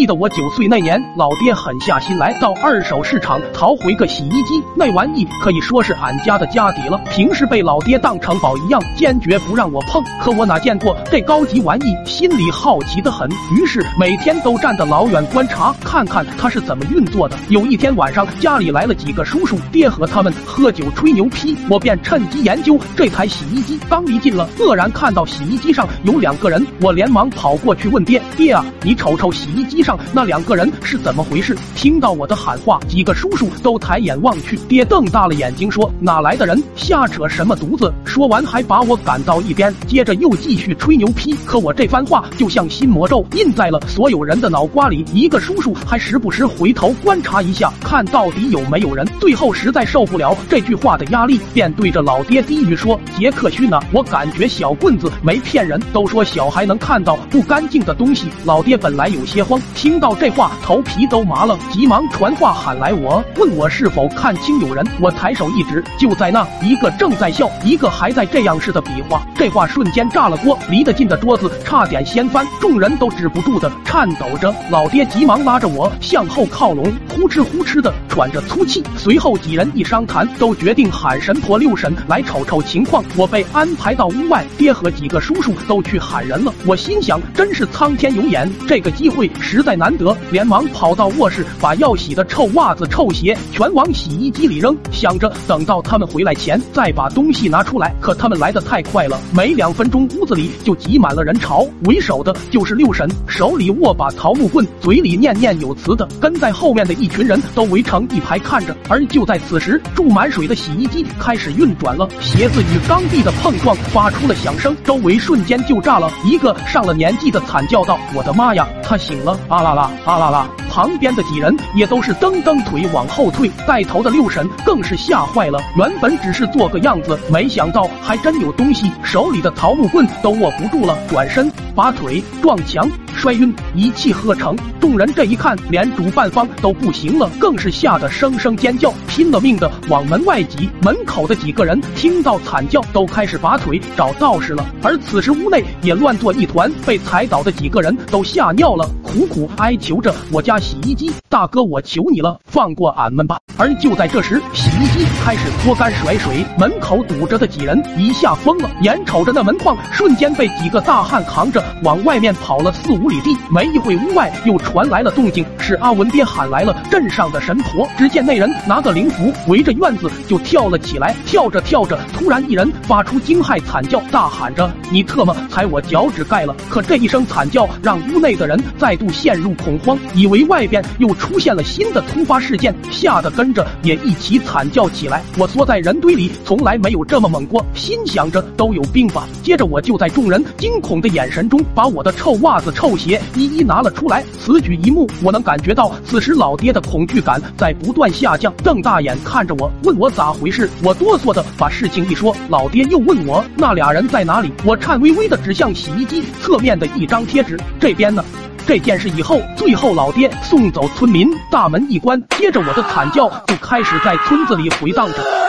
记得我九岁那年，老爹狠下心来到二手市场淘回个洗衣机，那玩意可以说是俺家的家底了。平时被老爹当成宝一样，坚决不让我碰。可我哪见过这高级玩意，心里好奇的很，于是每天都站得老远观察，看看它是怎么运作的。有一天晚上，家里来了几个叔叔，爹和他们喝酒吹牛批，我便趁机研究这台洗衣机。刚离近了，愕然看到洗衣机上有两个人，我连忙跑过去问爹：“爹啊，你瞅瞅洗衣机上那两个人是怎么回事？”听到我的喊话，几个叔叔都抬眼望去，爹瞪大了眼睛说：“哪来的人？瞎扯什么犊子！”说完还把我赶到一边，接着又继续吹牛批。可我这番话就像新魔咒，印在了所有人的脑瓜里。一个叔叔还时不时回头观察一下，看到底有没有人。最后实在受不了这句话的压力，便对着老爹低语说：“杰克逊呢？我感觉小棍子没骗人，都说小孩能看到不干净的东西。”老爹本来有些慌，听到这话头皮都麻了，急忙传话喊来我，问我是否看清有人。我抬手一指，就在那一个正在笑，一个还在这样似的比划。这话瞬间炸了锅，离得近的桌子差点掀翻，众人都止不住的颤抖着。老爹急忙拉着我向后靠拢，呼哧呼哧的喘着粗气。随后几人一商谈，都决定喊神婆六婶来瞅瞅情况。我被安排到屋外，爹和几个叔叔都去喊人了。我心想，真是苍天有眼，这个机会实实在难得，连忙跑到卧室，把要洗的臭袜子、臭鞋全往洗衣机里扔，想着等到他们回来前再把东西拿出来。可他们来的太快了，没两分钟，屋子里就挤满了人潮。为首的就是六婶，手里握把桃木棍，嘴里念念有词的。跟在后面的一群人都围成一排看着。而就在此时，注满水的洗衣机开始运转了，鞋子与缸壁的碰撞发出了响声，周围瞬间就炸了。一个上了年纪的惨叫道：“我的妈呀，他醒了！啊啦啦，啊啦啦！”旁边的几人也都是蹬蹬腿往后退，带头的六婶更是吓坏了。原本只是做个样子，没想到还真有东西，手里的桃木棍都握不住了，转身把腿撞墙。摔晕，一气呵成。众人这一看，连主办方都不行了，更是吓得声声尖叫，拼了命的往门外挤。门口的几个人听到惨叫，都开始拔腿找道士了。而此时屋内也乱作一团，被踩倒的几个人都吓尿了，苦苦哀求着我家洗衣机大哥，我求你了，放过俺们吧。而就在这时，洗衣机开始脱干甩水，门口堵着的几人一下疯了，眼瞅着那门框瞬间被几个大汉扛着往外面跑了四五。里地，没一会，屋外又传来了动静，是阿文爹喊来了镇上的神婆。只见那人拿个灵符，围着院子就跳了起来。跳着跳着，突然一人发出惊骇惨叫，大喊着：“你特么踩我脚趾盖了！”可这一声惨叫让屋内的人再度陷入恐慌，以为外边又出现了新的突发事件，吓得跟着也一起惨叫起来。我缩在人堆里，从来没有这么猛过，心想着都有病吧。接着我就在众人惊恐的眼神中，把我的臭袜子、臭。鞋一一拿了出来，此举一幕，我能感觉到此时老爹的恐惧感在不断下降，瞪大眼看着我，问我咋回事。我哆嗦的把事情一说，老爹又问我那俩人在哪里。我颤巍巍的指向洗衣机侧面的一张贴纸，这边呢。这件事以后，最后老爹送走村民，大门一关，接着我的惨叫就开始在村子里回荡着。